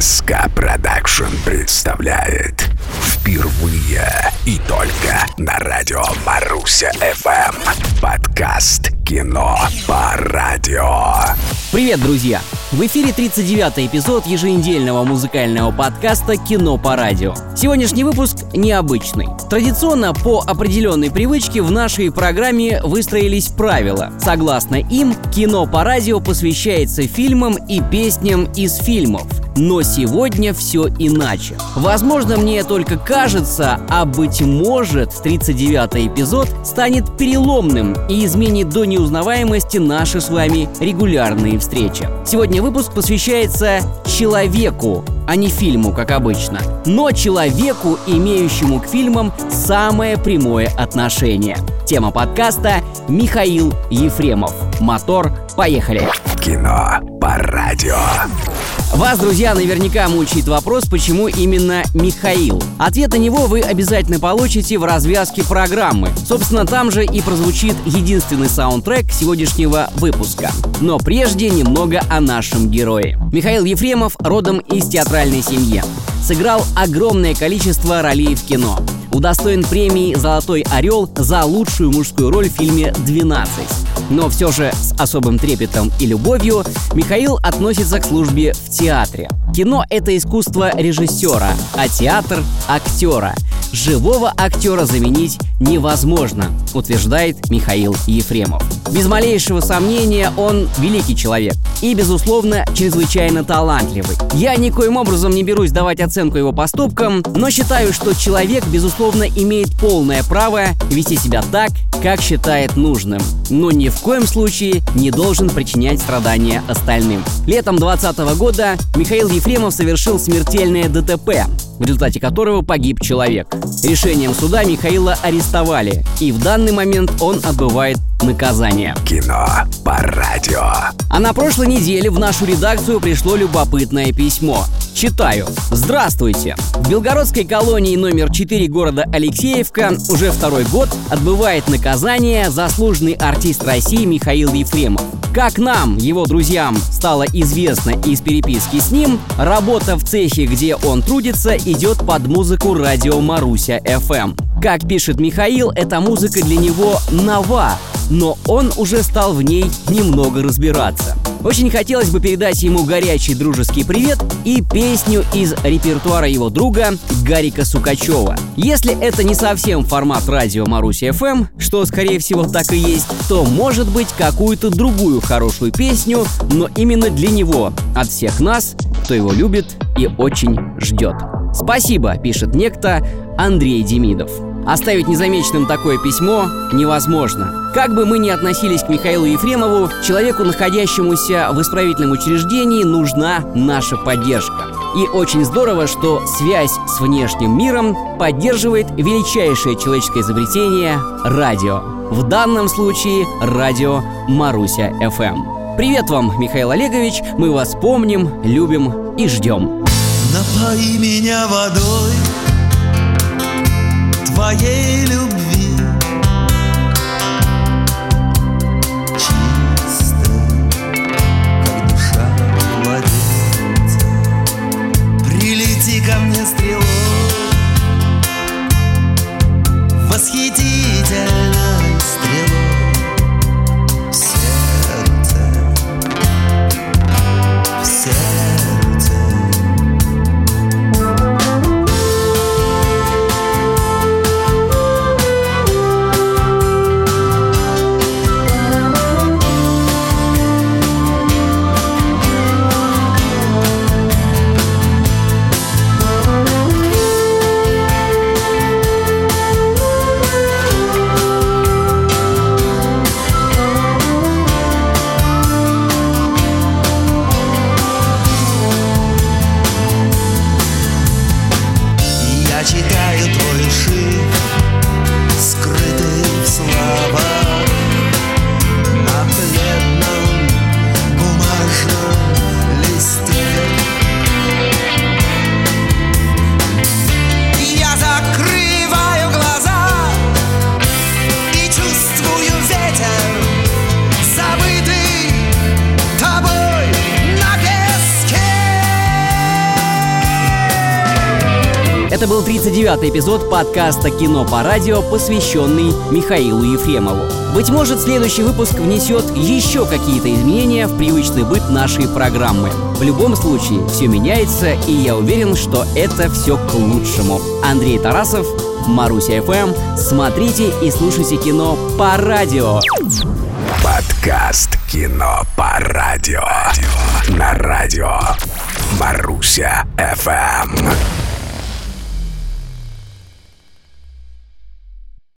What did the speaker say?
СК Продакшн представляет впервые и только на радио Маруся ФМ подкаст «Кино по радио». Привет, друзья! В эфире 39-й эпизод еженедельного музыкального подкаста «Кино по радио». Сегодняшний выпуск необычный. Традиционно по определенной привычке в нашей программе выстроились правила. Согласно им, кино по радио посвящается фильмам и песням из фильмов. Но сегодня все иначе. Возможно, мне только кажется, а быть может, 39-й эпизод станет переломным и изменит до неузнаваемости наши с вами регулярные встречи. Сегодня выпуск посвящается человеку, а не фильму, как обычно, но человеку, имеющему к фильмам самое прямое отношение. Тема подкаста Михаил Ефремов. Мотор, поехали! Кино по радио. Вас, друзья, наверняка мучает вопрос, почему именно Михаил. Ответ на него вы обязательно получите в развязке программы. Собственно, там же и прозвучит единственный саундтрек сегодняшнего выпуска. Но прежде немного о нашем герое. Михаил Ефремов родом из театральной семьи. Сыграл огромное количество ролей в кино. Удостоен премии «Золотой орел» за лучшую мужскую роль в фильме «12». Но все же с особым трепетом и любовью Михаил относится к службе в театре. Кино — это искусство режиссера, а театр — актера. Живого актера заменить невозможно, утверждает Михаил Ефремов. Без малейшего сомнения, он великий человек и, безусловно, чрезвычайно талантливый. Я никоим образом не берусь давать оценку его поступкам, но считаю, что человек, безусловно, имеет полное право вести себя так, как считает нужным, но ни в коем случае не должен причинять страдания остальным. Летом 2020 года Михаил Ефремов совершил смертельное ДТП, в результате которого погиб человек. Решением суда Михаила арестовали, и в данный момент он отбывает наказание. Кино по радио. А на прошлой неделе в нашу редакцию пришло любопытное письмо. Читаю. Здравствуйте. В Белгородской колонии номер 4 города Алексеевка уже второй год отбывает наказание заслуженный артист России Михаил Ефремов. Как нам, его друзьям, стало известно из переписки с ним, работа в цехе, где он трудится, идет под музыку радио Маруся FM. Как пишет Михаил, эта музыка для него нова, но он уже стал в ней немного разбираться. Очень хотелось бы передать ему горячий дружеский привет и песню из репертуара его друга Гарика Сукачева. Если это не совсем формат радио Маруси FM, что скорее всего так и есть, то может быть какую-то другую хорошую песню, но именно для него, от всех нас, кто его любит и очень ждет. Спасибо, пишет некто Андрей Демидов. Оставить незамеченным такое письмо невозможно. Как бы мы ни относились к Михаилу Ефремову, человеку, находящемуся в исправительном учреждении, нужна наша поддержка. И очень здорово, что связь с внешним миром поддерживает величайшее человеческое изобретение – радио. В данном случае радио Маруся FM. Привет вам, Михаил Олегович, мы вас помним, любим и ждем. Напои меня водой твоей любви calle Это был 39-й эпизод подкаста «Кино по радио», посвященный Михаилу Ефремову. Быть может, следующий выпуск внесет еще какие-то изменения в привычный быт нашей программы. В любом случае, все меняется, и я уверен, что это все к лучшему. Андрей Тарасов, Маруся ФМ. Смотрите и слушайте кино по радио. Подкаст «Кино по радио». На радио Маруся ФМ.